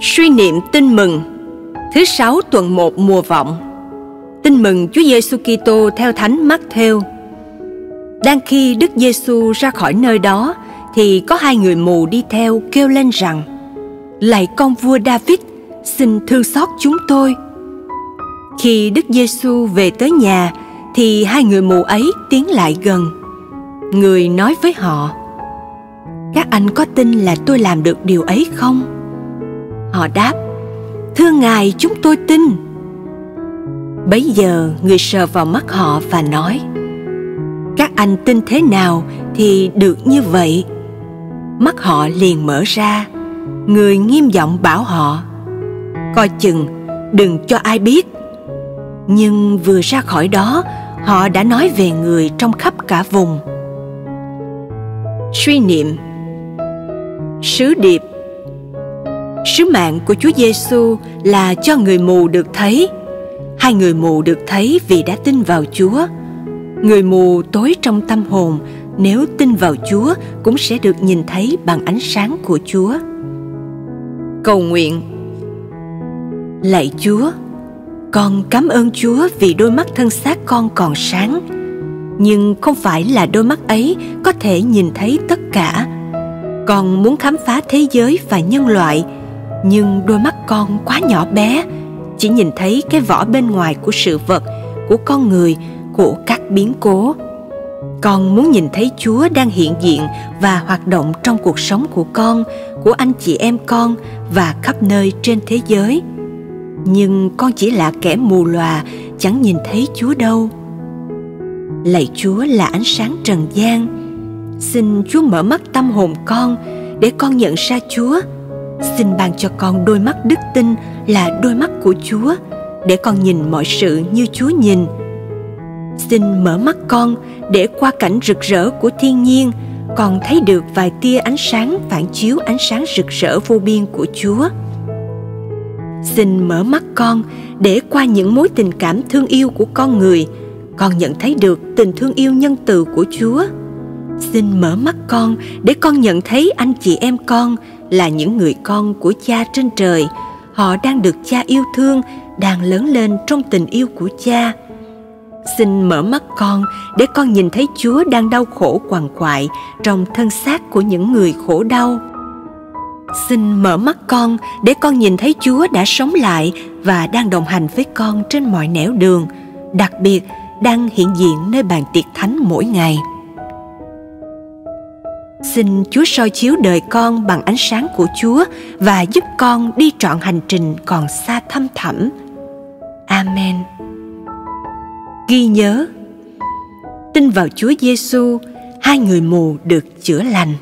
Suy niệm tin mừng Thứ sáu tuần 1 mùa vọng Tin mừng Chúa Giêsu Kitô theo Thánh Matthew. Đang khi Đức Giêsu ra khỏi nơi đó thì có hai người mù đi theo kêu lên rằng: Lạy con vua David, xin thương xót chúng tôi. Khi Đức Giêsu về tới nhà thì hai người mù ấy tiến lại gần. Người nói với họ: Các anh có tin là tôi làm được điều ấy không? Họ đáp, thưa ngài chúng tôi tin. Bấy giờ người sờ vào mắt họ và nói, các anh tin thế nào thì được như vậy. Mắt họ liền mở ra, người nghiêm giọng bảo họ, coi chừng đừng cho ai biết. Nhưng vừa ra khỏi đó, họ đã nói về người trong khắp cả vùng. Suy niệm Sứ điệp Sứ mạng của Chúa Giêsu là cho người mù được thấy. Hai người mù được thấy vì đã tin vào Chúa. Người mù tối trong tâm hồn nếu tin vào Chúa cũng sẽ được nhìn thấy bằng ánh sáng của Chúa. Cầu nguyện Lạy Chúa, con cảm ơn Chúa vì đôi mắt thân xác con còn sáng. Nhưng không phải là đôi mắt ấy có thể nhìn thấy tất cả. Con muốn khám phá thế giới và nhân loại – nhưng đôi mắt con quá nhỏ bé, chỉ nhìn thấy cái vỏ bên ngoài của sự vật, của con người, của các biến cố. Con muốn nhìn thấy chúa đang hiện diện và hoạt động trong cuộc sống của con, của anh chị em con và khắp nơi trên thế giới. Nhưng con chỉ là kẻ mù lòa, chẳng nhìn thấy chúa đâu. Lạy chúa là ánh sáng trần gian. Xin chúa mở mắt tâm hồn con để con nhận ra chúa xin ban cho con đôi mắt đức tin là đôi mắt của chúa, để con nhìn mọi sự như chúa nhìn. Xin mở mắt con để qua cảnh rực rỡ của thiên nhiên, con thấy được vài tia ánh sáng phản chiếu ánh sáng rực rỡ vô biên của chúa. Xin mở mắt con để qua những mối tình cảm thương yêu của con người, con nhận thấy được tình thương yêu nhân từ của chúa. Xin mở mắt con để con nhận thấy anh chị em con là những người con của cha trên trời. Họ đang được cha yêu thương, đang lớn lên trong tình yêu của cha. Xin mở mắt con để con nhìn thấy chúa đang đau khổ quằn quại trong thân xác của những người khổ đau. Xin mở mắt con để con nhìn thấy chúa đã sống lại và đang đồng hành với con trên mọi nẻo đường, đặc biệt đang hiện diện nơi bàn tiệc thánh mỗi ngày. Xin Chúa soi chiếu đời con bằng ánh sáng của Chúa và giúp con đi trọn hành trình còn xa thăm thẳm. Amen. Ghi nhớ, tin vào Chúa Giêsu, hai người mù được chữa lành.